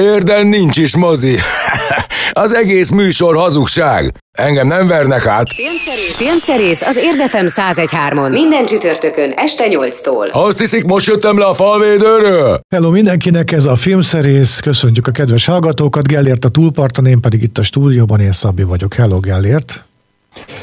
Érden nincs is mozi. az egész műsor hazugság. Engem nem vernek át. Filmszerész, Filmszerész az Érdefem 1013-on. Minden csütörtökön este 8-tól. Azt hiszik, most jöttem le a falvédőről? Hello mindenkinek, ez a Filmszerész. Köszöntjük a kedves hallgatókat. Gellért a túlparton, én pedig itt a stúdióban, én Szabi vagyok. Hello Gellért.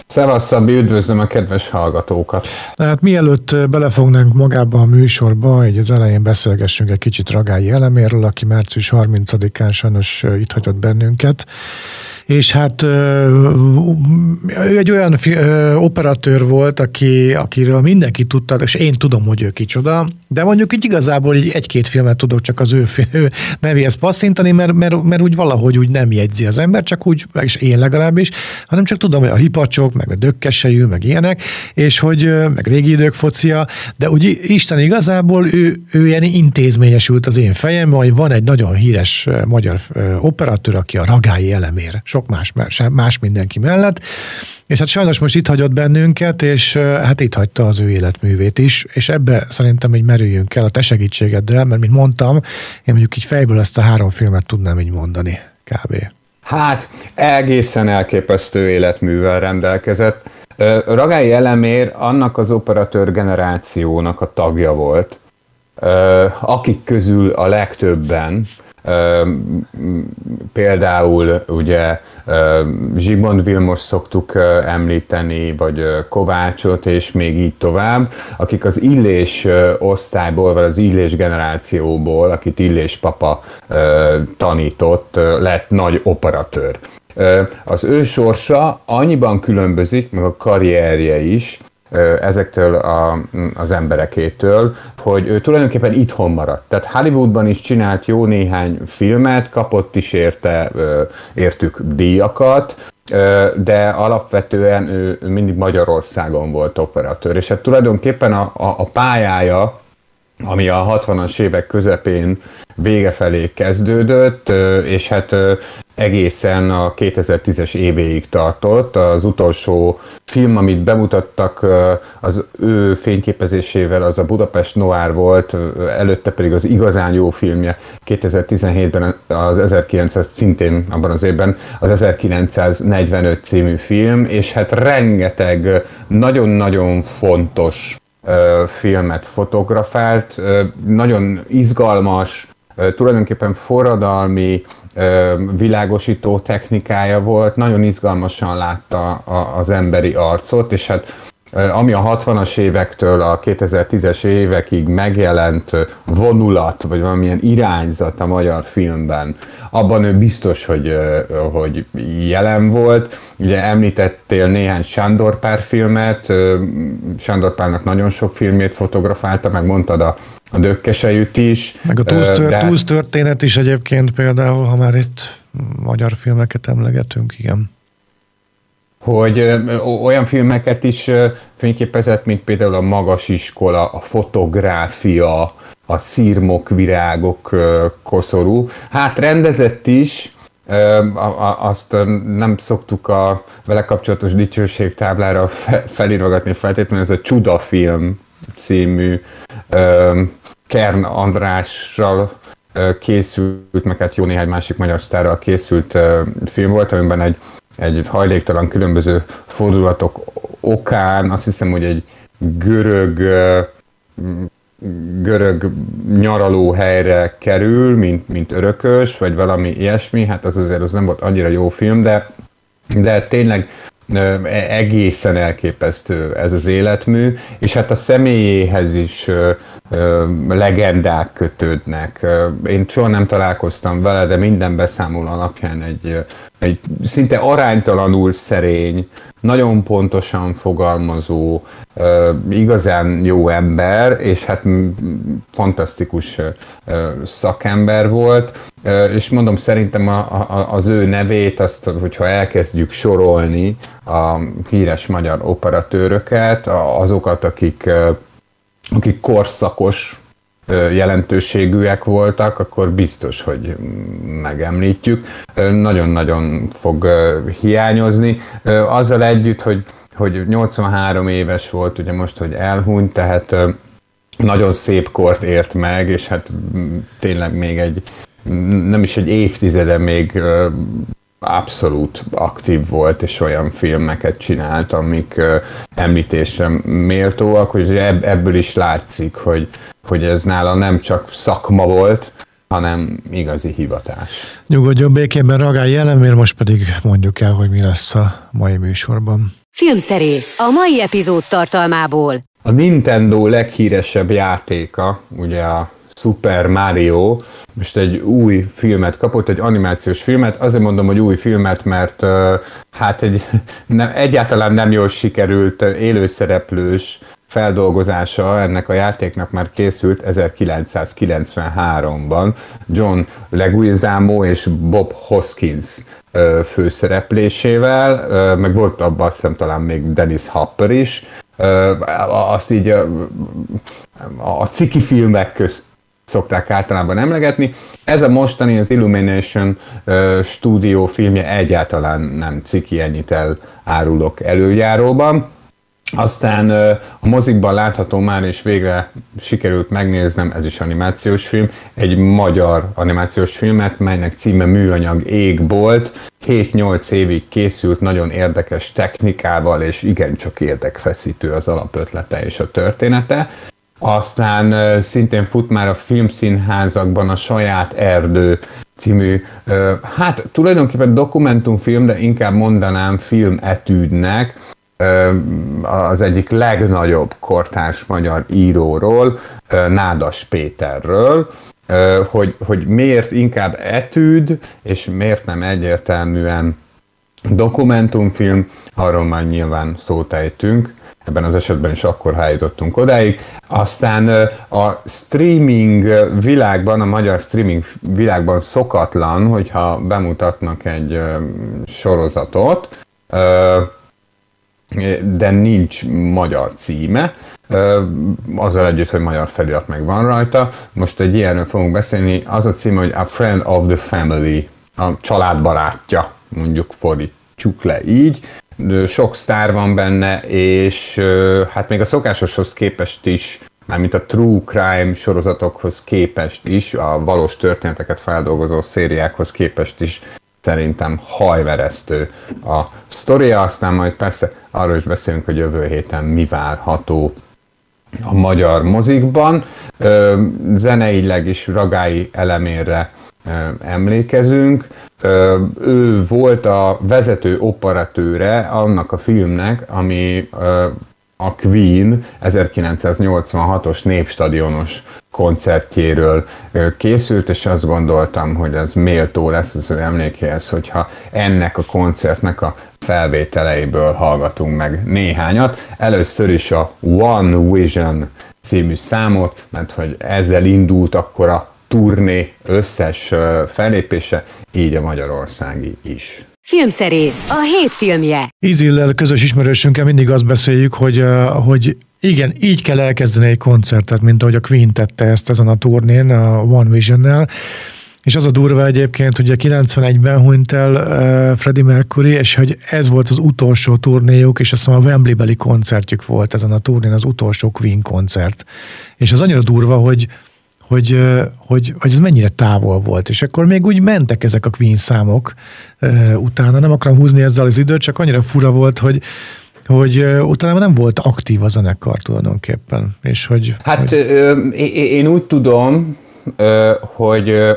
Szevasz Szabi, üdvözlöm a kedves hallgatókat! Hát mielőtt belefognánk magába a műsorba, így az elején beszélgessünk egy kicsit Ragályi Eleméről, aki március 30-án sajnos itt hagyott bennünket és hát ő egy olyan operatőr volt, aki, akiről mindenki tudta, és én tudom, hogy ő kicsoda, de mondjuk így igazából egy-két filmet tudok csak az ő, ő nevéhez passzintani, mert, mert, mert úgy valahogy úgy nem jegyzi az ember, csak úgy, és én legalábbis, hanem csak tudom, hogy a hipacsok, meg a dökkesejű, meg ilyenek, és hogy meg régi idők focia, de úgy Isten igazából ő, ő ilyen intézményesült az én fejem, hogy van egy nagyon híres magyar operatőr, aki a Ragályi elemér. So sok más, más mindenki mellett, és hát sajnos most itt hagyott bennünket, és hát itt hagyta az ő életművét is, és ebbe szerintem így merüljünk el a te segítségeddel, mert mint mondtam, én mondjuk így fejből ezt a három filmet tudnám így mondani, kb. Hát egészen elképesztő életművel rendelkezett. Ragályi Elemér annak az operatőr generációnak a tagja volt, akik közül a legtöbben Például ugye Zsigmond Vilmos szoktuk említeni, vagy Kovácsot, és még így tovább, akik az Illés osztályból, vagy az Illés generációból, akit Illés papa tanított, lett nagy operatőr. Az ő sorsa annyiban különbözik, meg a karrierje is, ezektől a, az emberekétől, hogy ő tulajdonképpen itthon maradt. Tehát Hollywoodban is csinált jó néhány filmet, kapott is érte, értük díjakat, de alapvetően ő mindig Magyarországon volt operatőr, és hát tulajdonképpen a, a, a pályája, ami a 60-as évek közepén vége felé kezdődött, és hát egészen a 2010-es évéig tartott. Az utolsó film, amit bemutattak az ő fényképezésével, az a Budapest Noir volt, előtte pedig az igazán jó filmje 2017-ben az 1900, szintén abban az évben az 1945 című film, és hát rengeteg nagyon-nagyon fontos filmet fotografált, nagyon izgalmas, tulajdonképpen forradalmi világosító technikája volt, nagyon izgalmasan látta az emberi arcot, és hát ami a 60-as évektől a 2010-es évekig megjelent vonulat, vagy valamilyen irányzat a magyar filmben, abban ő biztos, hogy, hogy jelen volt. Ugye említettél néhány Sándor Pár filmet, Sándor Párnak nagyon sok filmét fotografálta, meg mondtad a a dökkesejűt is. Meg a túlztört, de... is egyébként például, ha már itt magyar filmeket emlegetünk, igen. Hogy olyan filmeket is fényképezett, mint például a magas iskola, a fotográfia, a szírmok, virágok koszorú. Hát rendezett is, azt nem szoktuk a vele kapcsolatos dicsőségtáblára felírogatni feltétlenül, ez a Csudafilm című Kern Andrással készült, meg hát jó néhány másik magyar sztárral készült film volt, amiben egy, egy hajléktalan különböző fordulatok okán, azt hiszem, hogy egy görög görög nyaraló helyre kerül, mint, mint örökös, vagy valami ilyesmi, hát az azért az nem volt annyira jó film, de, de tényleg E, egészen elképesztő ez az életmű, és hát a személyéhez is legendák kötődnek. Én soha nem találkoztam vele, de minden beszámoló alapján egy, egy szinte aránytalanul szerény, nagyon pontosan fogalmazó, igazán jó ember, és hát fantasztikus szakember volt, és mondom, szerintem az ő nevét, azt, hogyha elkezdjük sorolni a híres magyar operatőröket, azokat, akik, akik korszakos jelentőségűek voltak, akkor biztos, hogy megemlítjük. Nagyon-nagyon fog hiányozni. Azzal együtt, hogy, hogy 83 éves volt, ugye most, hogy elhunyt, tehát nagyon szép kort ért meg, és hát tényleg még egy, nem is egy évtizede még abszolút aktív volt, és olyan filmeket csinált, amik említésre méltóak, hogy ebből is látszik, hogy, hogy ez nála nem csak szakma volt, hanem igazi hivatás. Nyugodjon békében Ragály Jelemér, most pedig mondjuk el, hogy mi lesz a mai műsorban. Filmszerész a mai epizód tartalmából. A Nintendo leghíresebb játéka, ugye a Super Mario, most egy új filmet kapott, egy animációs filmet. Azért mondom, hogy új filmet, mert hát egy nem, egyáltalán nem jól sikerült élőszereplős feldolgozása ennek a játéknak már készült 1993-ban John Leguizamo és Bob Hoskins főszereplésével, meg volt abban azt hiszem talán még Dennis Hopper is, azt így a ciki filmek közt szokták általában emlegetni. Ez a mostani, az Illumination uh, stúdió filmje egyáltalán nem ciki, ennyit elárulok előjáróban. Aztán a mozikban látható már, és végre sikerült megnéznem, ez is animációs film, egy magyar animációs filmet, melynek címe Műanyag égbolt. 7-8 évig készült, nagyon érdekes technikával, és igencsak érdekfeszítő az alapötlete és a története. Aztán szintén fut már a filmszínházakban a Saját Erdő című, hát tulajdonképpen dokumentumfilm, de inkább mondanám filmetűdnek, az egyik legnagyobb kortárs magyar íróról, Nádas Péterről, hogy, hogy miért inkább etűd, és miért nem egyértelműen dokumentumfilm, arról már nyilván szót ejtünk ebben az esetben is akkor hájítottunk odáig. Aztán a streaming világban, a magyar streaming világban szokatlan, hogyha bemutatnak egy sorozatot, de nincs magyar címe, azzal együtt, hogy magyar felirat meg van rajta. Most egy ilyenről fogunk beszélni, az a címe, hogy A Friend of the Family, a családbarátja, mondjuk fordítsuk le így. Sok sztár van benne, és hát még a szokásoshoz képest is, mármint a true crime sorozatokhoz képest is, a valós történeteket feldolgozó szériákhoz képest is szerintem hajveresztő a sztoria, aztán majd persze arról is beszélünk, hogy jövő héten mi várható a magyar mozikban. Zeneileg is ragái elemére emlékezünk. Ő volt a vezető operatőre annak a filmnek, ami a Queen 1986-os népstadionos koncertjéről készült, és azt gondoltam, hogy ez méltó lesz az ő emlékéhez, hogyha ennek a koncertnek a felvételeiből hallgatunk meg néhányat. Először is a One Vision című számot, mert hogy ezzel indult akkor a turné összes fellépése, így a magyarországi is. Filmszerész, a hét filmje. Izillel közös ismerősünkkel mindig azt beszéljük, hogy, hogy igen, így kell elkezdeni egy koncertet, mint ahogy a Queen tette ezt ezen a turnén, a One Vision-nel. És az a durva egyébként, hogy a 91-ben hunyt el uh, Freddie Mercury, és hogy ez volt az utolsó turnéjuk, és azt hiszem a Wembley-beli koncertjük volt ezen a turnén, az utolsó Queen koncert. És az annyira durva, hogy hogy, hogy, hogy ez mennyire távol volt. És akkor még úgy mentek ezek a Queen számok utána. Nem akarom húzni ezzel az időt, csak annyira fura volt, hogy, hogy utána nem volt aktív a zenekar tulajdonképpen. És hogy, hát hogy... én úgy tudom, hogy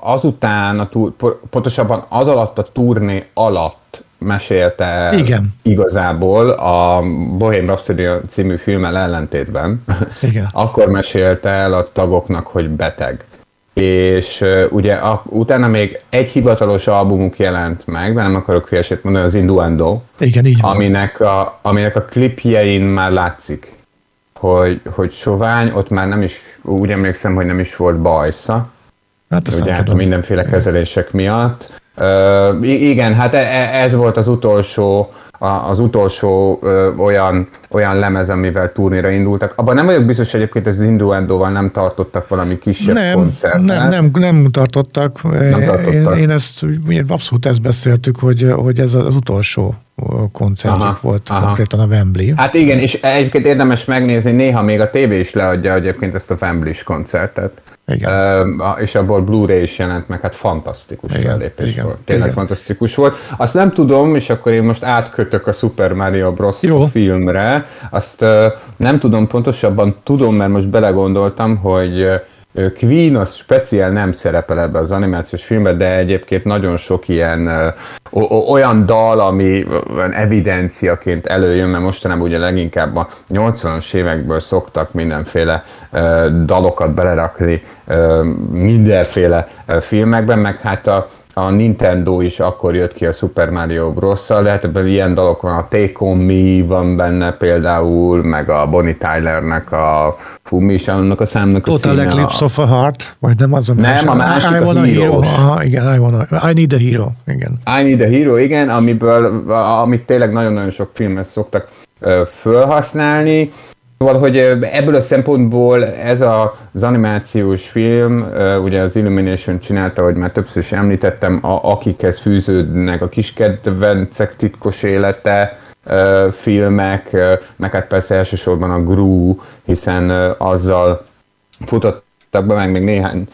azután, a túr, pontosabban az alatt a turné alatt mesélte Igen. igazából a Bohém Rhapsody című filmmel ellentétben. Igen. Akkor mesélte el a tagoknak, hogy beteg. És ugye a, utána még egy hivatalos albumuk jelent meg, de nem akarok hülyesét mondani, az Induendo. Igen, így van. Aminek a, aminek a klipjein már látszik, hogy, hogy sovány, ott már nem is, úgy emlékszem, hogy nem is volt bajsza. Hát ugye hát mindenféle kezelések miatt. Uh, igen, hát e, e, ez volt az utolsó, az utolsó ö, olyan, olyan lemez, amivel turnéra indultak. Abban nem vagyok biztos egyébként, hogy az Induendóval nem tartottak valami kisebb nem, koncertet. Nem, nem, nem tartottak. Nem tartottak. Én, én ezt, abszolút ezt beszéltük, hogy, hogy ez az utolsó koncertjük aha, volt aha. konkrétan a Wembley. Hát igen, és egyébként érdemes megnézni, néha még a tévé is leadja egyébként ezt a Wembley-s koncertet. Igen. Uh, és abból Blu-ray is jelent meg, hát fantasztikus igen, fellépés igen, volt. Tényleg igen. fantasztikus volt. Azt nem tudom, és akkor én most átkötök a Super Mario Bros. Jó. filmre, azt uh, nem tudom pontosabban, tudom, mert most belegondoltam, hogy Queen az speciál nem szerepel ebbe az animációs filmbe, de egyébként nagyon sok ilyen olyan dal, ami evidenciaként előjön, mert mostanában ugye leginkább a 80-as évekből szoktak mindenféle dalokat belerakni mindenféle filmekben, meg hát a a Nintendo is akkor jött ki a Super Mario Bros-szal, lehet ebben ilyen dalok van, a Take On Me van benne például, meg a Bonnie Tylernek a fú, mi is annak a számnak Total a címe, Eclipse a... of a Heart, vagy nem az a Nem, a másik I, I a, a hero. Aha, igen, I, wanna, I need a hero, igen. I need a hero, igen, amiből, amit tényleg nagyon-nagyon sok filmet szoktak fölhasználni, Szóval, hogy ebből a szempontból ez a, az animációs film, ugye az Illumination csinálta, hogy már többször is említettem, a, akikhez fűződnek a kis kedvencek titkos élete, filmek, meg hát persze elsősorban a Gru, hiszen azzal futottak be meg még néhány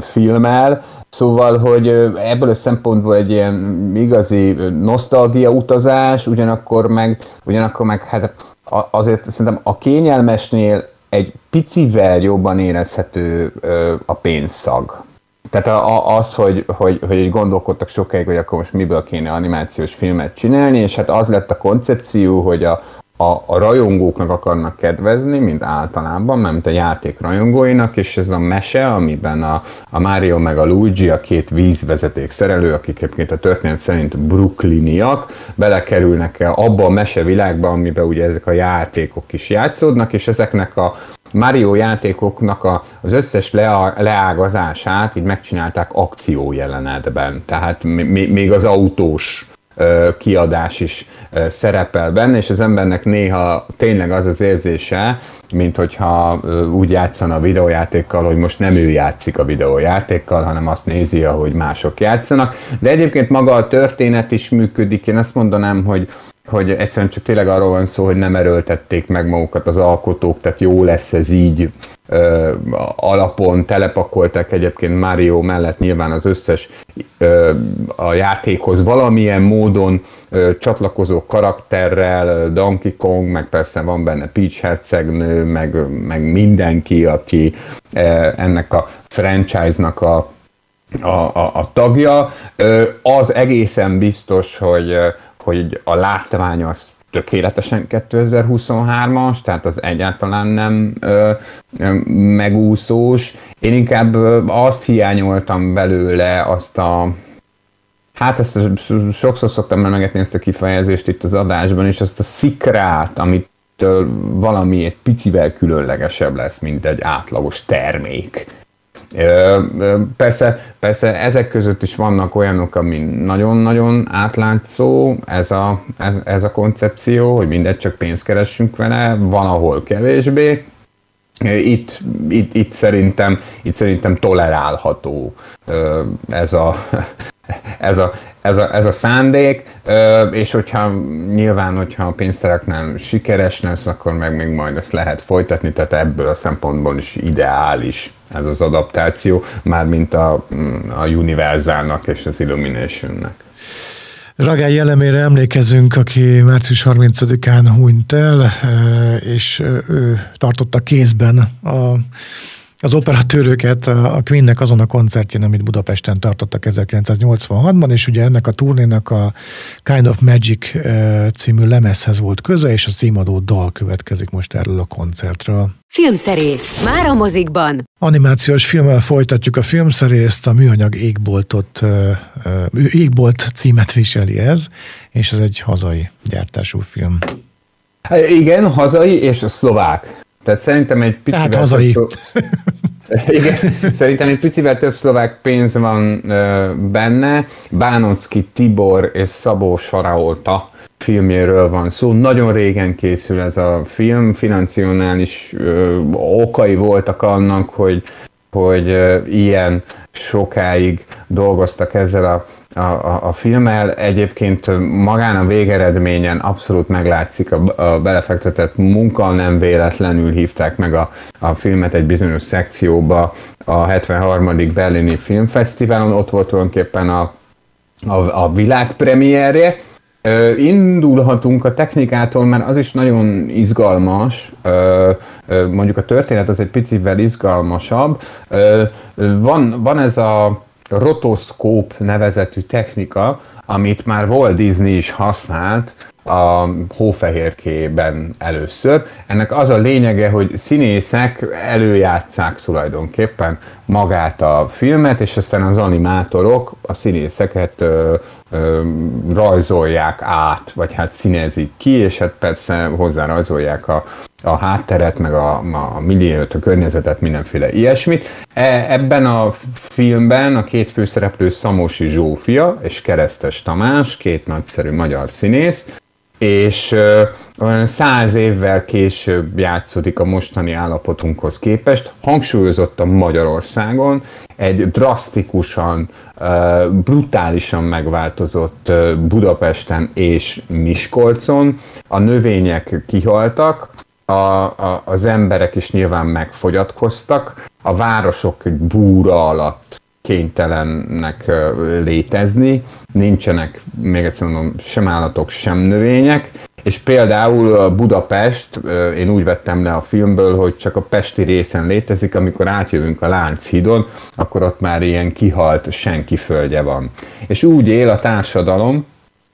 filmmel, Szóval, hogy ebből a szempontból egy ilyen igazi nosztalgia utazás, ugyanakkor meg, ugyanakkor meg hát azért szerintem a kényelmesnél egy picivel jobban érezhető a pénzszag. Tehát az, hogy, hogy, hogy gondolkodtak sokáig, hogy akkor most miből kéne animációs filmet csinálni, és hát az lett a koncepció, hogy a, a, a rajongóknak akarnak kedvezni, mint általában, mert a játék rajongóinak, és ez a mese, amiben a, a Mario meg a Luigi, a két vízvezeték szerelő, akik egyébként a történet szerint brooklyniak, belekerülnek abba a mese világba, amiben ugye ezek a játékok is játszódnak, és ezeknek a Mario játékoknak a, az összes lea, leágazását így megcsinálták akció jelenetben. Tehát még az autós kiadás is szerepel benne, és az embernek néha tényleg az az érzése, mint hogyha úgy játszana a videójátékkal, hogy most nem ő játszik a videójátékkal, hanem azt nézi, ahogy mások játszanak. De egyébként maga a történet is működik. Én azt mondanám, hogy hogy egyszerűen csak tényleg arról van szó, hogy nem erőltették meg magukat az alkotók, tehát jó lesz ez így ö, alapon, telepakolták egyébként Mario mellett nyilván az összes ö, a játékhoz valamilyen módon ö, csatlakozó karakterrel, Donkey Kong, meg persze van benne Peach hercegnő, meg, meg mindenki, aki ö, ennek a franchise-nak a a, a, a tagja. Az egészen biztos, hogy, hogy a látvány az tökéletesen 2023-as, tehát az egyáltalán nem ö, megúszós. Én inkább azt hiányoltam belőle, azt a Hát ezt sokszor szoktam megetni ezt a kifejezést itt az adásban, és azt a szikrát, amit valami egy picivel különlegesebb lesz, mint egy átlagos termék. Persze, persze ezek között is vannak olyanok, ami nagyon-nagyon átlátszó, ez a, ez, a koncepció, hogy mindegy, csak pénzt keressünk vele, van ahol kevésbé, itt, itt, itt, szerintem, itt szerintem tolerálható ez a, ez a, ez a, ez a szándék, és hogyha nyilván, hogyha a pénztereknél sikeres lesz, akkor meg még majd ezt lehet folytatni, tehát ebből a szempontból is ideális ez az adaptáció, mármint a, a Universalnak és az Illuminationnek. Ragály jellemére emlékezünk, aki március 30-án hunyt el, és ő tartotta kézben a az operatőröket a Queennek azon a koncertjén, amit Budapesten tartottak 1986-ban, és ugye ennek a turnénak a Kind of Magic című lemezhez volt köze, és a címadó dal következik most erről a koncertről. Filmszerész. Már a mozikban. Animációs filmmel folytatjuk a filmszerészt, a műanyag égboltot, égbolt címet viseli ez, és ez egy hazai gyártású film. Igen, hazai és a szlovák. Tehát szerintem egy picivel... Tehát hazai. Több, igen, szerintem egy picivel több szlovák pénz van ö, benne. Bánocki Tibor és Szabó Saraolta filmjéről van szó. Nagyon régen készül ez a film, financionális ö, okai voltak annak, hogy hogy ilyen sokáig dolgoztak ezzel a a, a, a filmmel. Egyébként magán a végeredményen abszolút meglátszik a, a belefektetett munka, nem véletlenül hívták meg a, a filmet egy bizonyos szekcióba a 73. Berlini Filmfesztiválon, ott volt tulajdonképpen a, a, a világpremierje. Indulhatunk a technikától, mert az is nagyon izgalmas, mondjuk a történet az egy picivel izgalmasabb. Van, van ez a rotoszkóp nevezetű technika, amit már Walt Disney is használt a hófehérkében először. Ennek az a lényege, hogy színészek előjátszák tulajdonképpen magát a filmet, és aztán az animátorok a színészeket rajzolják át, vagy hát színezik ki, és hát persze hozzá rajzolják a, a hátteret, meg a, a milliót, a környezetet, mindenféle ilyesmit. E, ebben a filmben a két főszereplő Szamosi Zsófia és Keresztes Tamás, két nagyszerű magyar színész, és olyan száz évvel később játszódik a mostani állapotunkhoz képest, hangsúlyozottan Magyarországon, egy drasztikusan, brutálisan megváltozott Budapesten és Miskolcon. A növények kihaltak, a, a, az emberek is nyilván megfogyatkoztak, a városok egy búra alatt kénytelennek létezni, nincsenek, még egyszer mondom, sem állatok, sem növények, és például Budapest, én úgy vettem le a filmből, hogy csak a pesti részen létezik, amikor átjövünk a Lánchídon, akkor ott már ilyen kihalt senki földje van. És úgy él a társadalom,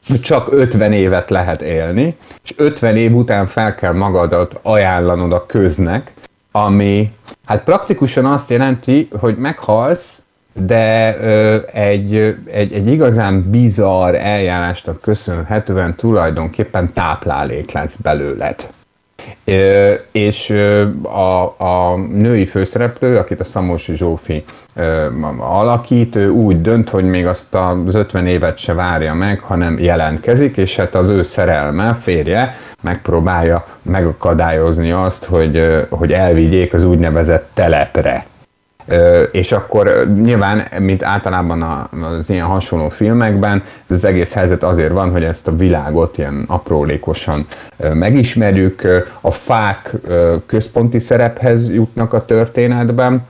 hogy csak 50 évet lehet élni, és 50 év után fel kell magadat ajánlanod a köznek, ami hát praktikusan azt jelenti, hogy meghalsz, de egy, egy, egy igazán bizarr eljárásnak köszönhetően tulajdonképpen táplálék lesz belőled. Ö, és ö, a, a női főszereplő, akit a Szamosi Zsófi ö, alakít, ő úgy dönt, hogy még azt az 50 évet se várja meg, hanem jelentkezik, és hát az ő szerelme, férje megpróbálja megakadályozni azt, hogy, hogy elvigyék az úgynevezett telepre és akkor nyilván, mint általában az ilyen hasonló filmekben, ez az egész helyzet azért van, hogy ezt a világot ilyen aprólékosan megismerjük. A fák központi szerephez jutnak a történetben,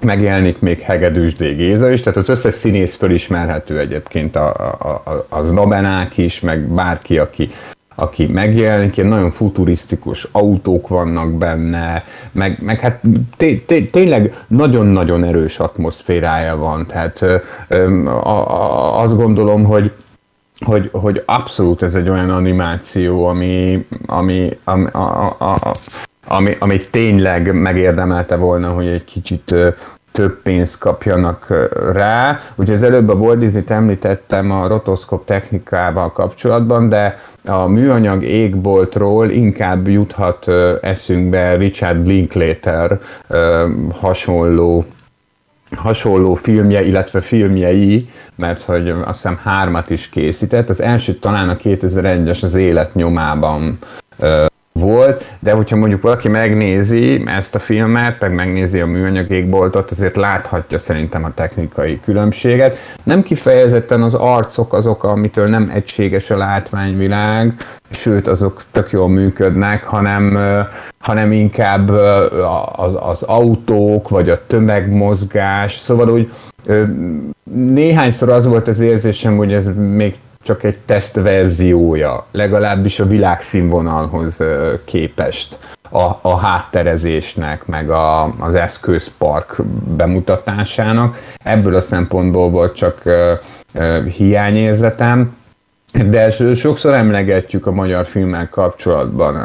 megjelenik még Hegedűs D. Géza is, tehát az összes színész fölismerhető egyébként a, a, a, az Nobenák is, meg bárki, aki aki megjelenik, ilyen nagyon futurisztikus autók vannak benne, meg, meg hát té- té- tényleg nagyon-nagyon erős atmoszférája van, tehát ö, ö, a, a, azt gondolom, hogy hogy, hogy abszolút ez egy olyan animáció, ami, ami, ami, a, a, a, ami, ami tényleg megérdemelte volna, hogy egy kicsit több pénzt kapjanak rá. Ugye az előbb a Walt említettem a rotoszkop technikával kapcsolatban, de a műanyag égboltról inkább juthat eszünkbe Richard Linklater hasonló hasonló filmje, illetve filmjei, mert hogy azt hiszem hármat is készített. Az első talán a 2001-es az élet nyomában volt, de hogyha mondjuk valaki megnézi ezt a filmet, meg megnézi a műanyag égboltot, azért láthatja szerintem a technikai különbséget. Nem kifejezetten az arcok azok, amitől nem egységes a látványvilág, sőt azok tök jól működnek, hanem, hanem inkább az, az autók, vagy a tömegmozgás, szóval úgy néhányszor az volt az érzésem, hogy ez még csak egy tesztverziója, legalábbis a világszínvonalhoz képest a, a hátterezésnek, meg a, az eszközpark bemutatásának. Ebből a szempontból volt csak hiányérzetem, de sokszor emlegetjük a magyar filmmel kapcsolatban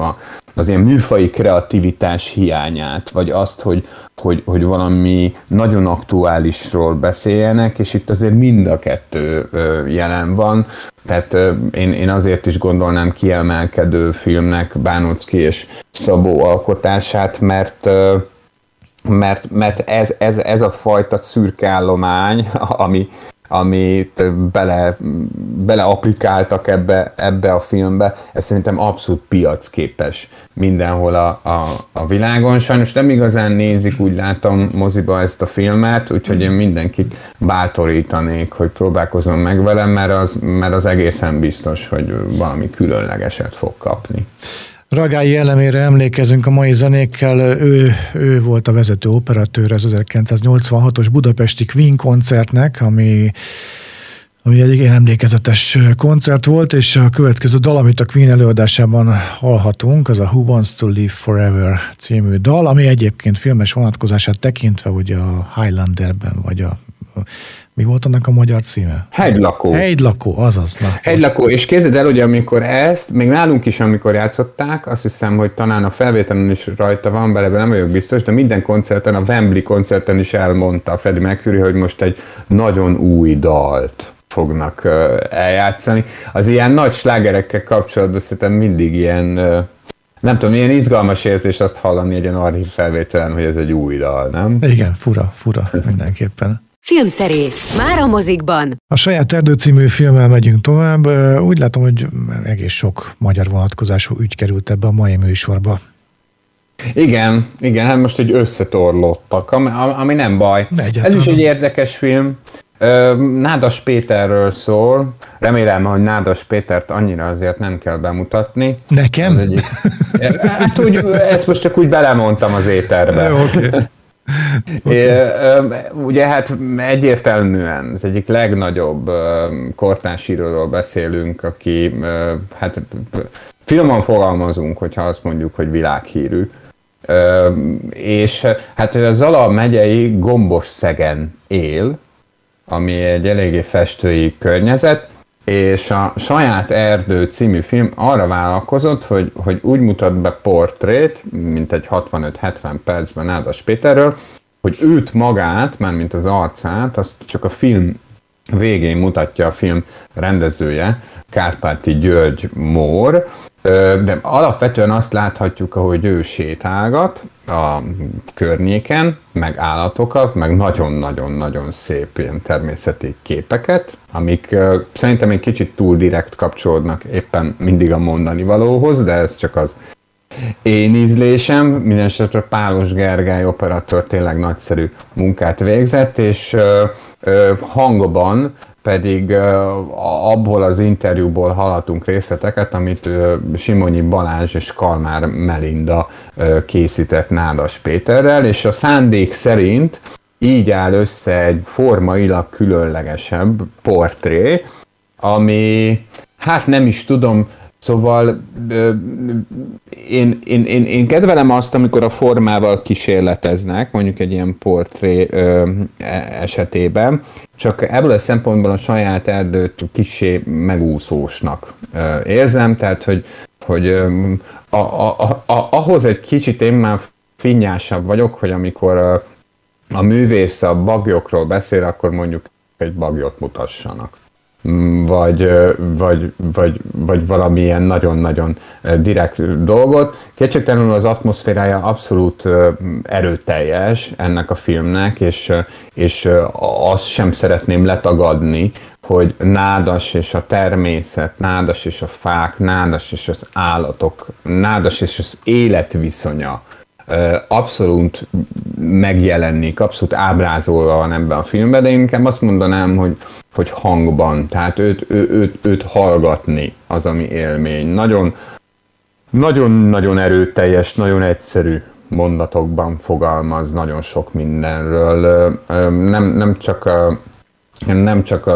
a, az ilyen műfai kreativitás hiányát, vagy azt, hogy, hogy, hogy valami nagyon aktuálisról beszéljenek, és itt azért mind a kettő jelen van. Tehát én, én azért is gondolnám kiemelkedő filmnek Bánocki és Szabó alkotását, mert mert, mert ez, ez, ez a fajta szürke állomány, ami, amit bele, bele applikáltak ebbe, ebbe a filmbe, ez szerintem abszolút piacképes mindenhol a, a, a világon. Sajnos nem igazán nézik, úgy látom moziba ezt a filmet, úgyhogy én mindenkit bátorítanék, hogy próbálkozom meg velem, mert az, mert az egészen biztos, hogy valami különlegeset fog kapni. Ragályi elemére emlékezünk a mai zenékkel, ő, ő volt a vezető operatőr az 1986-os Budapesti Queen koncertnek, ami ami egy igen emlékezetes koncert volt, és a következő dal, amit a Queen előadásában hallhatunk, az a Who Wants to Live Forever című dal, ami egyébként filmes vonatkozását tekintve ugye a Highlanderben, vagy a mi volt annak a magyar címe? Hegylakó. Hegylakó, azaz. Na. Hegylakó, és képzeld el, hogy amikor ezt, még nálunk is, amikor játszották, azt hiszem, hogy talán a felvételen is rajta van bele, nem vagyok biztos, de minden koncerten, a Wembley koncerten is elmondta a Freddie Mercury, hogy most egy nagyon új dalt fognak eljátszani. Az ilyen nagy slágerekkel kapcsolatban szerintem mindig ilyen nem tudom, milyen izgalmas érzés azt hallani egy ilyen archív felvételen, hogy ez egy új dal, nem? Igen, fura, fura mindenképpen. Filmszerész. Már a mozikban. A saját erdő című filmmel megyünk tovább. Úgy látom, hogy egész sok magyar vonatkozású ügy került ebbe a mai műsorba. Igen, igen, hát most egy összetorlottak, ami, ami nem baj. Egyáltalán. Ez is egy érdekes film. Nádas Péterről szól. Remélem, hogy Nádas Pétert annyira azért nem kell bemutatni. Nekem? egyik... hát úgy, ezt most csak úgy belemondtam az éterbe. okay. Okay. Ugye hát egyértelműen az egyik legnagyobb kortásíróról beszélünk, aki hát finoman fogalmazunk, hogyha azt mondjuk, hogy világhírű. És hát ő a Zala megyei Gombos Szegen él, ami egy eléggé festői környezet, és a Saját Erdő című film arra vállalkozott, hogy, hogy úgy mutat be portrét, mint egy 65-70 percben Ádas Péterről, hogy őt magát, már mint az arcát, azt csak a film végén mutatja a film rendezője, Kárpáti György Mór, de alapvetően azt láthatjuk, ahogy ő sétálgat a környéken, meg állatokat, meg nagyon-nagyon-nagyon szép ilyen természeti képeket, amik szerintem egy kicsit túl direkt kapcsolódnak éppen mindig a mondani valóhoz, de ez csak az én ízlésem, mindenesetre Pálos Gergály operatőr tényleg nagyszerű munkát végzett, és hangban pedig abból az interjúból hallhatunk részleteket, amit Simonyi Balázs és Kalmár Melinda készített Nádas Péterrel, és a szándék szerint így áll össze egy formailag különlegesebb portré, ami hát nem is tudom, Szóval én, én, én, én kedvelem azt, amikor a formával kísérleteznek, mondjuk egy ilyen portré e, esetében, csak ebből a szempontból a saját erdőt kisé megúszósnak érzem, tehát hogy, hogy a, a, a, ahhoz egy kicsit én már finnyásabb vagyok, hogy amikor a, a művész a bagyokról beszél, akkor mondjuk egy bagyot mutassanak vagy, vagy, vagy, vagy valamilyen nagyon-nagyon direkt dolgot. Kétségtelenül az atmoszférája abszolút erőteljes ennek a filmnek, és, és azt sem szeretném letagadni, hogy nádas és a természet, nádas és a fák, nádas és az állatok, nádas és az életviszonya abszolút megjelenik, abszolút ábrázolva van ebben a filmben, de én inkább azt mondanám, hogy, hogy hangban, tehát őt, ő, őt, őt hallgatni az, ami élmény. Nagyon, nagyon-nagyon erőteljes, nagyon egyszerű mondatokban fogalmaz nagyon sok mindenről. Nem, nem csak a, nem csak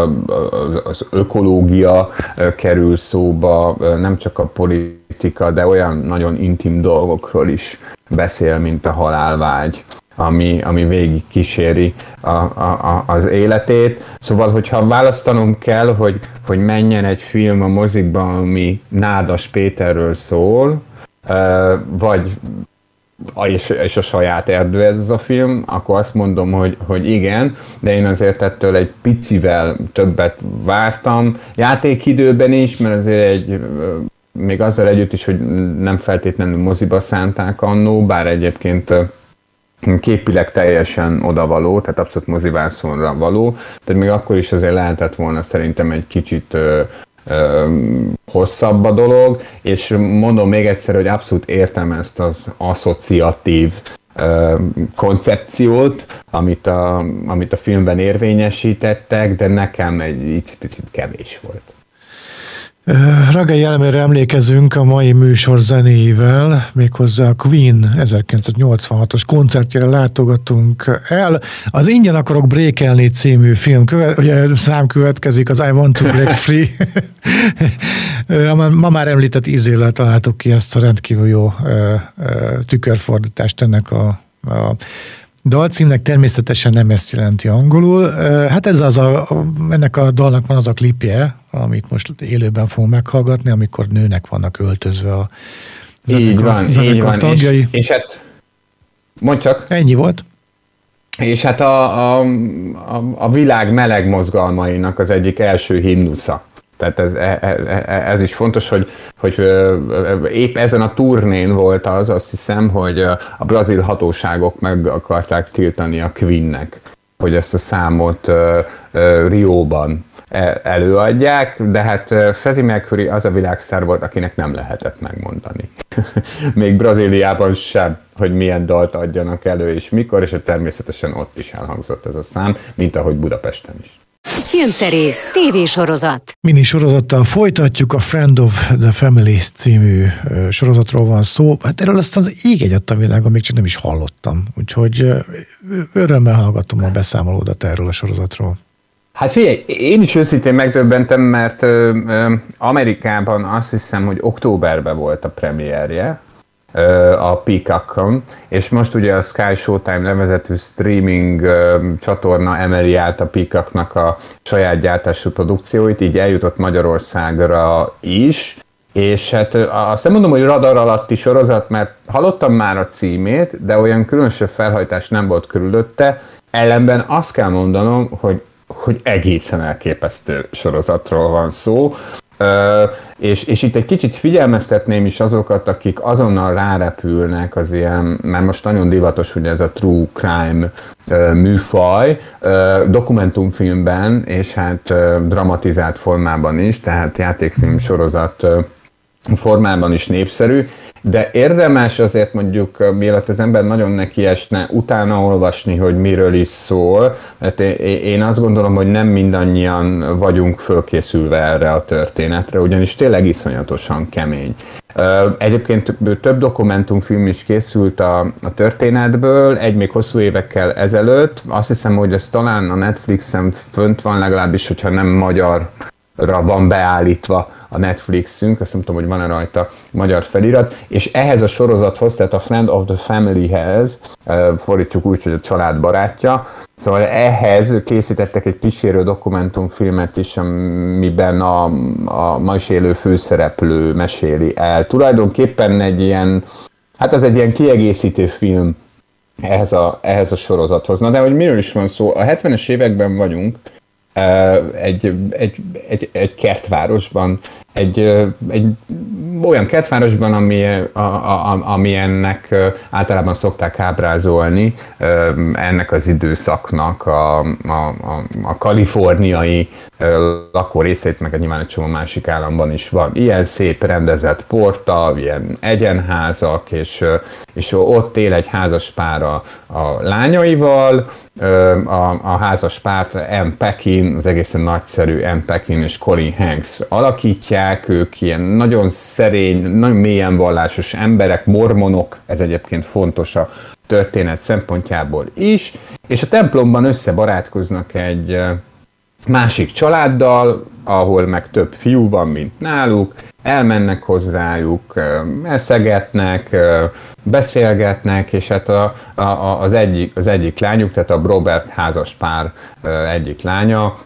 az ökológia kerül szóba, nem csak a politika, de olyan nagyon intim dolgokról is beszél, mint a halálvágy, ami, ami végig kíséri a, a, az életét. Szóval, hogyha választanom kell, hogy, hogy menjen egy film a mozikba, ami Nádas Péterről szól, vagy és, és a saját erdő ez a film, akkor azt mondom, hogy, hogy igen, de én azért ettől egy picivel többet vártam. Játékidőben is, mert azért egy még azzal együtt is, hogy nem feltétlenül moziba szánták annó, bár egyébként képileg teljesen odavaló, tehát abszolút mozivászonra való, tehát még akkor is azért lehetett volna szerintem egy kicsit hosszabb a dolog, és mondom még egyszer, hogy abszolút értem ezt az asszociatív koncepciót, amit a, amit a filmben érvényesítettek, de nekem egy picit kevés volt. Ragai elemére emlékezünk a mai műsor zenéivel, méghozzá a Queen 1986-os koncertjére látogatunk el. Az Ingyen akarok brékelni című film, követ, ugye szám következik, az I want to break free. Ma már említett ízéllel találtuk ki ezt a rendkívül jó tükörfordítást ennek a, a dalcímnek természetesen nem ezt jelenti angolul. Hát ez az a, ennek a dalnak van az a klipje, amit most élőben fogunk meghallgatni, amikor nőnek vannak öltözve a zenekar, így van, zenekar így van. tagjai. És, és hát, mondd csak. Ennyi volt. És hát a, a, a, a világ meleg mozgalmainak az egyik első himnusza. Tehát ez, e, e, e, ez is fontos, hogy, hogy épp ezen a turnén volt az, azt hiszem, hogy a brazil hatóságok meg akarták tiltani a Queennek, hogy ezt a számot Rióban előadják, de hát Freddie Mercury az a világsztár volt, akinek nem lehetett megmondani. Még Brazíliában sem, hogy milyen dalt adjanak elő és mikor, és természetesen ott is elhangzott ez a szám, mint ahogy Budapesten is. Filmszerész, tévésorozat. Mini sorozattal folytatjuk, a Friend of the Family című sorozatról van szó. Hát erről aztán az ég egyet a világon még csak nem is hallottam. Úgyhogy örömmel hallgatom a beszámolódat erről a sorozatról. Hát figyelj, én is őszintén megdöbbentem, mert ö, ö, Amerikában azt hiszem, hogy októberben volt a premierje, a Peacockon, és most ugye a Sky Showtime nevezetű streaming csatorna emeli át a Peacocknak a saját gyártású produkcióit, így eljutott Magyarországra is, és hát azt nem mondom, hogy radar alatti sorozat, mert hallottam már a címét, de olyan különösebb felhajtás nem volt körülötte, ellenben azt kell mondanom, hogy hogy egészen elképesztő sorozatról van szó. És, és itt egy kicsit figyelmeztetném is azokat, akik azonnal rárepülnek az ilyen, mert most nagyon divatos ugye ez a true crime műfaj, dokumentumfilmben, és hát dramatizált formában is, tehát játékfilm sorozat formában is népszerű, de érdemes azért mondjuk, mielőtt az ember nagyon nekiesne, utána olvasni, hogy miről is szól, mert én azt gondolom, hogy nem mindannyian vagyunk fölkészülve erre a történetre, ugyanis tényleg iszonyatosan kemény. Egyébként több dokumentumfilm is készült a, a történetből, egy még hosszú évekkel ezelőtt. Azt hiszem, hogy ez talán a Netflixen fönt van, legalábbis, hogyha nem magyar van beállítva a Netflixünk, azt nem tudom, hogy van-e rajta magyar felirat, és ehhez a sorozathoz, tehát a Friend of the Familyhez, fordítsuk úgy, hogy a család barátja, szóval ehhez készítettek egy kísérő dokumentumfilmet is, amiben a, a ma is élő főszereplő meséli el. Tulajdonképpen egy ilyen, hát az egy ilyen kiegészítő film ehhez a, ehhez a sorozathoz. Na de hogy miről is van szó? A 70-es években vagyunk, egy, egy, egy, egy kertvárosban, egy, egy olyan kertvárosban, ami, a, a, ami ennek általában szokták ábrázolni, ennek az időszaknak a, a, a, a kaliforniai lakó részét, meg nyilván egy csomó másik államban is van. Ilyen szép rendezett porta, ilyen egyenházak, és, és ott él egy házas pár a, a lányaival, a, a házas párt M. Pekin, az egészen nagyszerű M. Pekin és Colin Hanks alakítják, ők ilyen nagyon szerény, nagyon mélyen vallásos emberek, mormonok, ez egyébként fontos a történet szempontjából is, és a templomban összebarátkoznak egy másik családdal, ahol meg több fiú van, mint náluk, elmennek hozzájuk, eszegetnek, beszélgetnek, és hát a, a, az, egyik, az egyik lányuk, tehát a Robert házas pár egyik lánya,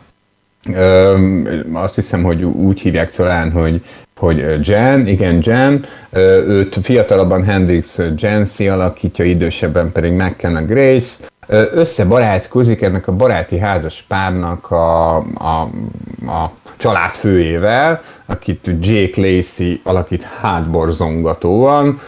azt hiszem, hogy úgy hívják talán, hogy, hogy Jen, igen, Jen, őt fiatalabban Hendrix Jensi alakítja, idősebben pedig McKenna Grace, összebarátkozik ennek a baráti házas párnak a, a, a családfőjével, akit Jake Lacey alakít hátborzongatóan,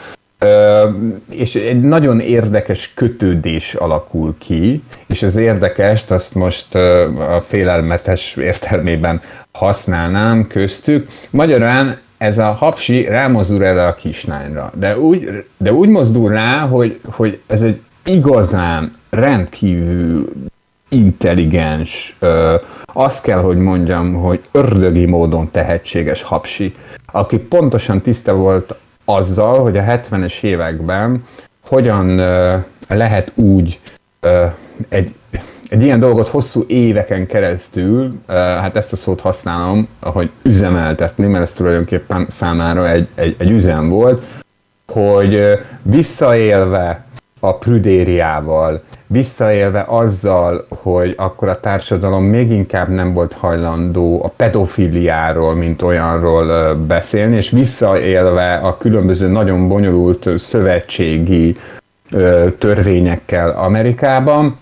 és egy nagyon érdekes kötődés alakul ki, és az érdekest azt most a félelmetes értelmében használnám köztük. Magyarán ez a hapsi rámozdul erre a kislányra, de úgy, de úgy mozdul rá, hogy, hogy ez egy igazán rendkívül intelligens, ö, azt kell, hogy mondjam, hogy ördögi módon tehetséges hapsi, aki pontosan tiszta volt azzal, hogy a 70-es években hogyan ö, lehet úgy ö, egy, egy ilyen dolgot hosszú éveken keresztül, hát ezt a szót használom, hogy üzemeltetni, mert ez tulajdonképpen számára egy, egy, egy üzem volt, hogy visszaélve a prüdériával, visszaélve azzal, hogy akkor a társadalom még inkább nem volt hajlandó a pedofiliáról, mint olyanról beszélni, és visszaélve a különböző nagyon bonyolult szövetségi törvényekkel Amerikában,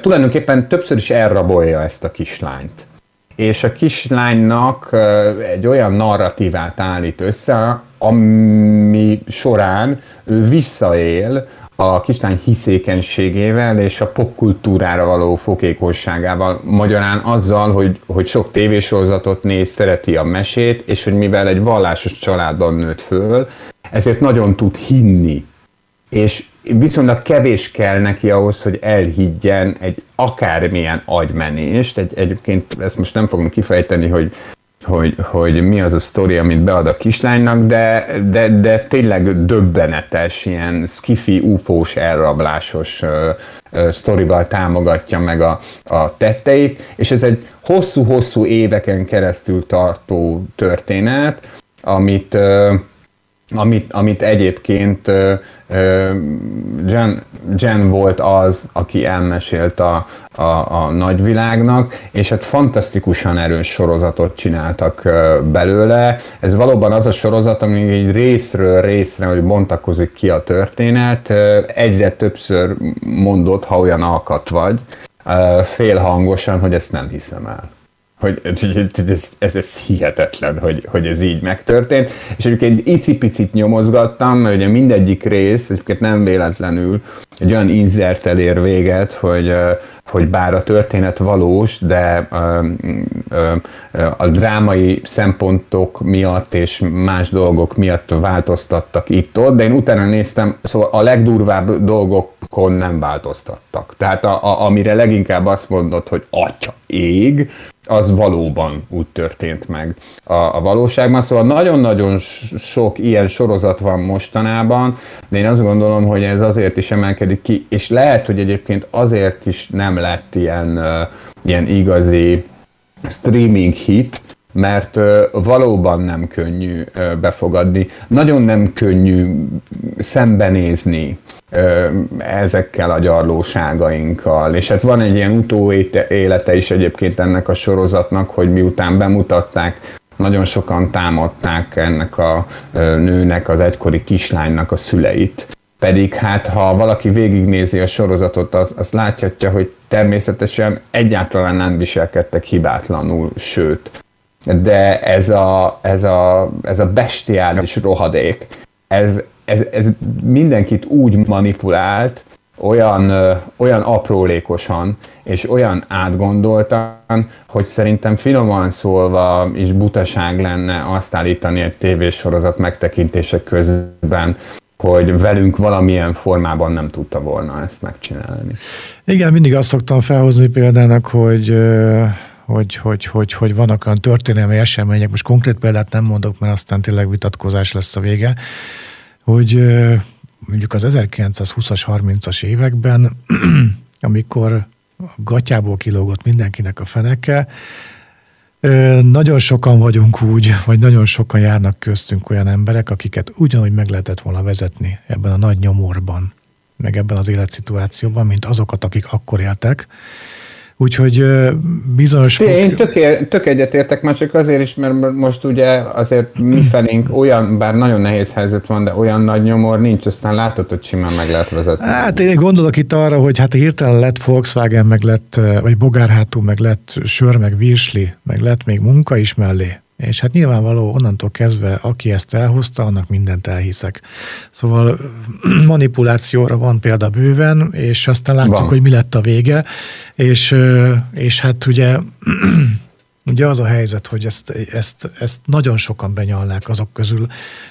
tulajdonképpen többször is elrabolja ezt a kislányt. És a kislánynak egy olyan narratívát állít össze, ami során ő visszaél a kislány hiszékenységével és a popkultúrára való fokékosságával, magyarán azzal, hogy, hogy sok tévésorozatot néz, szereti a mesét, és hogy mivel egy vallásos családban nőtt föl, ezért nagyon tud hinni. És viszonylag kevés kell neki ahhoz, hogy elhiggyen egy akármilyen agymenést. Egy, egyébként ezt most nem fogom kifejteni, hogy hogy, hogy mi az a sztori, amit bead a kislánynak, de, de, de tényleg döbbenetes, ilyen skifi, ufós, elrablásos uh, uh, sztorival támogatja meg a, a tetteit, és ez egy hosszú-hosszú éveken keresztül tartó történet, amit uh, amit, amit egyébként Jen, Jen volt az, aki elmesélt a, a, a nagyvilágnak, és hát fantasztikusan erős sorozatot csináltak belőle. Ez valóban az a sorozat, ami egy részről részre, hogy bontakozik ki a történet, egyre többször mondott, ha olyan alkat vagy, félhangosan, hogy ezt nem hiszem el hogy ez, ez, ez hihetetlen, hogy, hogy ez így megtörtént. És egyébként icipicit nyomozgattam, mert ugye mindegyik rész, egyébként nem véletlenül egy olyan inzert elér véget, hogy, hogy bár a történet valós, de a drámai szempontok miatt és más dolgok miatt változtattak itt-ott, de én utána néztem, szóval a legdurvább dolgokon nem változtattak. Tehát a, a, amire leginkább azt mondod, hogy atya ég, az valóban úgy történt meg a, a valóságban. Szóval nagyon-nagyon sok ilyen sorozat van mostanában, de én azt gondolom, hogy ez azért is emelkedik ki, és lehet, hogy egyébként azért is nem lett ilyen, ilyen igazi streaming hit, mert valóban nem könnyű befogadni, nagyon nem könnyű szembenézni ezekkel a gyarlóságainkkal. És hát van egy ilyen utóélete is egyébként ennek a sorozatnak, hogy miután bemutatták, nagyon sokan támadták ennek a nőnek, az egykori kislánynak a szüleit. Pedig hát, ha valaki végignézi a sorozatot, az, az láthatja, hogy természetesen egyáltalán nem viselkedtek hibátlanul, sőt. De ez a, ez a, ez a bestiális rohadék, ez, ez, ez mindenkit úgy manipulált, olyan, olyan aprólékosan és olyan átgondoltan, hogy szerintem finoman szólva is butaság lenne azt állítani egy tévésorozat megtekintések közben, hogy velünk valamilyen formában nem tudta volna ezt megcsinálni. Igen, mindig azt szoktam felhozni példának, hogy hogy, hogy, hogy, hogy vannak olyan történelmi események, most konkrét példát nem mondok, mert aztán tényleg vitatkozás lesz a vége, hogy mondjuk az 1920-as, 30-as években, amikor gatyából kilógott mindenkinek a feneke, nagyon sokan vagyunk úgy, vagy nagyon sokan járnak köztünk olyan emberek, akiket ugyanúgy meg lehetett volna vezetni ebben a nagy nyomorban, meg ebben az életszituációban, mint azokat, akik akkor éltek, Úgyhogy bizonyos... Fog... Én tök, ér, tök egyetértek, már csak azért is, mert most ugye azért mi felénk olyan, bár nagyon nehéz helyzet van, de olyan nagy nyomor nincs, aztán látod, hogy simán meg lehet vezetni. Hát én gondolok itt arra, hogy hát hirtelen lett Volkswagen, meg lett, vagy bogárhátú, meg lett sör, meg virsli, meg lett még munka is mellé, És hát nyilvánvaló onnantól kezdve, aki ezt elhozta, annak mindent elhiszek. Szóval manipulációra van példa bőven, és aztán látjuk, van. hogy mi lett a vége, és, és hát ugye Ugye az a helyzet, hogy ezt, ezt, ezt nagyon sokan benyalnák azok közül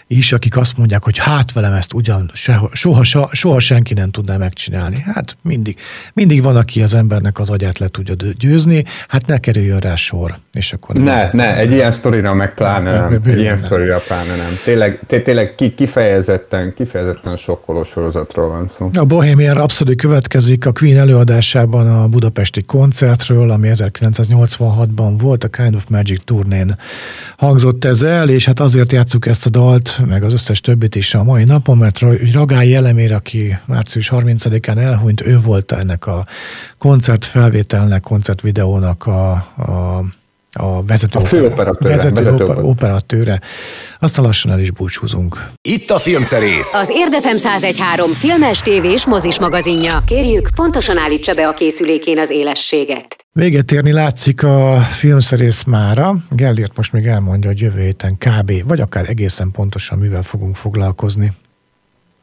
is, akik azt mondják, hogy hát velem ezt ugyan soha, soha, soha senki nem tudná megcsinálni. Hát mindig, mindig van, aki az embernek az agyát le tudja győzni, hát ne kerüljön rá sor. És akkor ne, nem, ne, egy ilyen sztorira meg pláne nem. Egy ilyen sztorira pláne nem. Tényleg, tényleg kifejezetten, kifejezetten sokkoló sorozatról van szó. A Bohemian Rhapsody következik a Queen előadásában a budapesti koncertről, ami 1986-ban volt, a Kind of Magic turnén hangzott ez el, és hát azért játsszuk ezt a dalt, meg az összes többit is a mai napon, mert Ragály Elemér, aki március 30-án elhunyt, ő volt ennek a koncertfelvételnek, koncertvideónak a, a a vezető, a fő operatőre, vezető, vezető oper, operatőre. Aztán lassan el is búcsúzunk. Itt a Filmszerész. Az Érdefem 1013 filmes, tévés, mozis magazinja. Kérjük, pontosan állítsa be a készülékén az élességet. Véget érni látszik a filmszerész mára. Gellért most még elmondja, hogy jövő héten kb. vagy akár egészen pontosan mivel fogunk foglalkozni.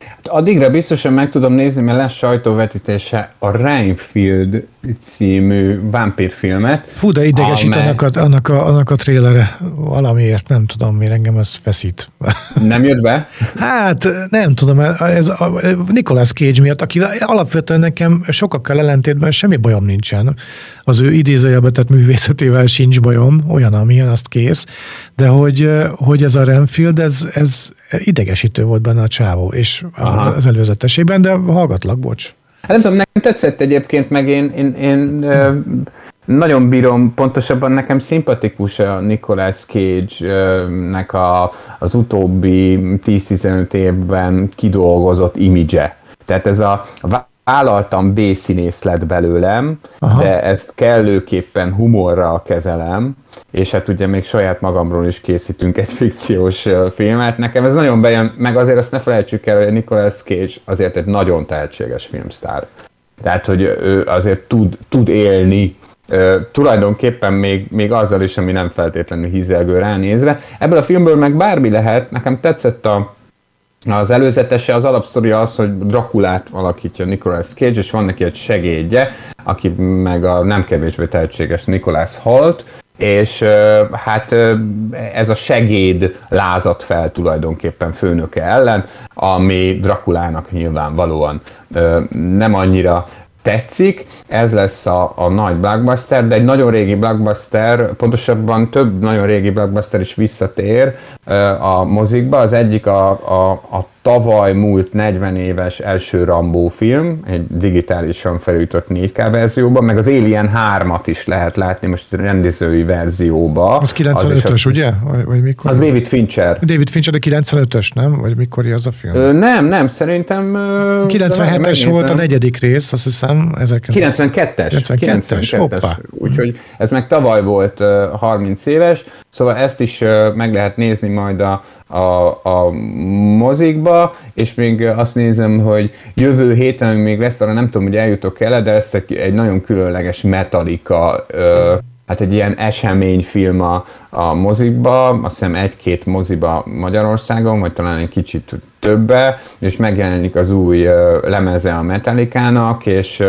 Hát addigra biztosan meg tudom nézni, mert lesz sajtóvetítése a Reinfield című vámpírfilmet. Fú, de idegesít amely... annak, a, annak, a, annak a trélere valamiért, nem tudom miért engem ez feszít. Nem jött be? Hát nem tudom, ez a Nicolas Cage miatt, aki alapvetően nekem sokakkal ellentétben semmi bajom nincsen. Az ő idézőjelbe tett művészetével sincs bajom, olyan, amilyen, azt kész, de hogy, hogy ez a Renfield, ez, ez idegesítő volt benne a csávó, és Aha. az előzetesében, de hallgatlak, bocs. Hát nem tudom, nekem tetszett egyébként, meg én, én, én ö, nagyon bírom, pontosabban nekem szimpatikus a Nicolas Cage-nek a, az utóbbi 10-15 évben kidolgozott imidzse. Tehát ez a vállaltam B-színész lett belőlem, Aha. de ezt kellőképpen humorral kezelem, és hát ugye még saját magamról is készítünk egy fikciós filmet. Nekem ez nagyon bejön, meg azért azt ne felejtsük el, hogy Nicolas Cage azért egy nagyon tehetséges filmsztár. Tehát, hogy ő azért tud, tud élni tulajdonképpen még, még azzal is, ami nem feltétlenül hízelgő ránézve. Ebből a filmből meg bármi lehet, nekem tetszett a, az előzetese, az alapsztoria az, hogy Drakulát alakítja Nicolas Cage, és van neki egy segédje, aki meg a nem kevésbé tehetséges Nicolas Holt, és hát ez a segéd lázat fel tulajdonképpen főnöke ellen, ami Drakulának nyilvánvalóan nem annyira tetszik, ez lesz a, a nagy blockbuster, de egy nagyon régi blockbuster, pontosabban több nagyon régi blockbuster is visszatér a mozikba. Az egyik a, a, a tavaly múlt 40 éves első Rambó film, egy digitálisan felütött 4K verzióban, meg az Alien 3-at is lehet látni most rendezői verzióba. Az 95-ös, ugye? Vagy, vagy mikor? Az David Fincher. David Fincher, de 95-ös, nem? Vagy mikor az a film? Ö, nem, nem, szerintem... 97-es volt a negyedik rész, azt hiszem. 92-es. 92-es, 92-es. Úgyhogy ez meg tavaly volt 30 éves, szóval ezt is meg lehet nézni majd a a, a mozikba, és még azt nézem, hogy jövő héten még lesz, arra nem tudom, hogy eljutok el, de lesz egy, egy nagyon különleges Metallica ö, hát egy ilyen eseményfilm a, a mozikba, azt hiszem egy-két moziba Magyarországon, vagy talán egy kicsit többe, és megjelenik az új lemeze a Metallica-nak, és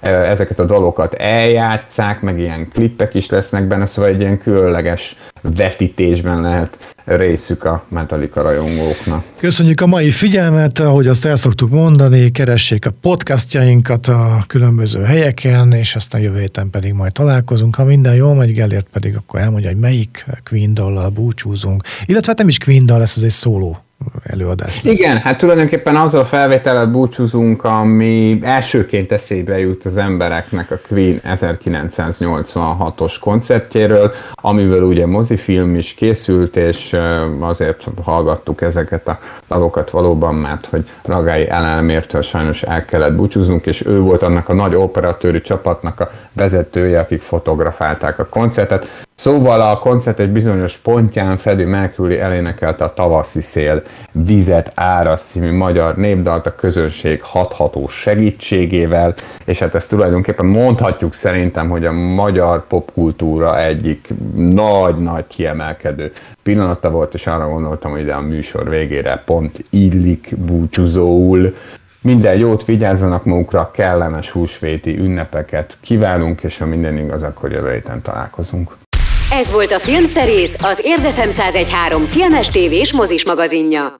ezeket a dalokat eljátszák, meg ilyen klippek is lesznek benne, szóval egy ilyen különleges vetítésben lehet részük a Metallica rajongóknak. Köszönjük a mai figyelmet, ahogy azt el szoktuk mondani, keressék a podcastjainkat a különböző helyeken, és aztán jövő héten pedig majd találkozunk. Ha minden jól megy, Gellért pedig akkor elmondja, hogy melyik Queen dallal búcsúzunk. Illetve hát nem is Queen dal, ez egy szóló előadás lesz. Igen, hát tulajdonképpen azzal a felvétellel búcsúzunk, ami elsőként eszébe jut az embereknek a Queen 1986-os koncertjéről, amiből ugye mozifilm is készült, és azért hallgattuk ezeket a dalokat valóban, mert hogy Ragai Elelmértől sajnos el kellett búcsúznunk, és ő volt annak a nagy operatőri csapatnak a vezetője, akik fotografálták a koncertet. Szóval a koncert egy bizonyos pontján Freddie Mercury elénekelte a Tavaszi szél vizet árasz című magyar népdalt a közönség hatható segítségével, és hát ezt tulajdonképpen mondhatjuk szerintem, hogy a magyar popkultúra egyik nagy-nagy kiemelkedő pillanata volt, és arra gondoltam, hogy ide a műsor végére pont illik búcsúzóul. Minden jót vigyázzanak magukra, kellemes húsvéti ünnepeket kívánunk, és ha minden igaz, akkor jövő héten találkozunk. Ez volt a Filmszerész, az Érdefem 1013 filmes tévés mozis magazinja.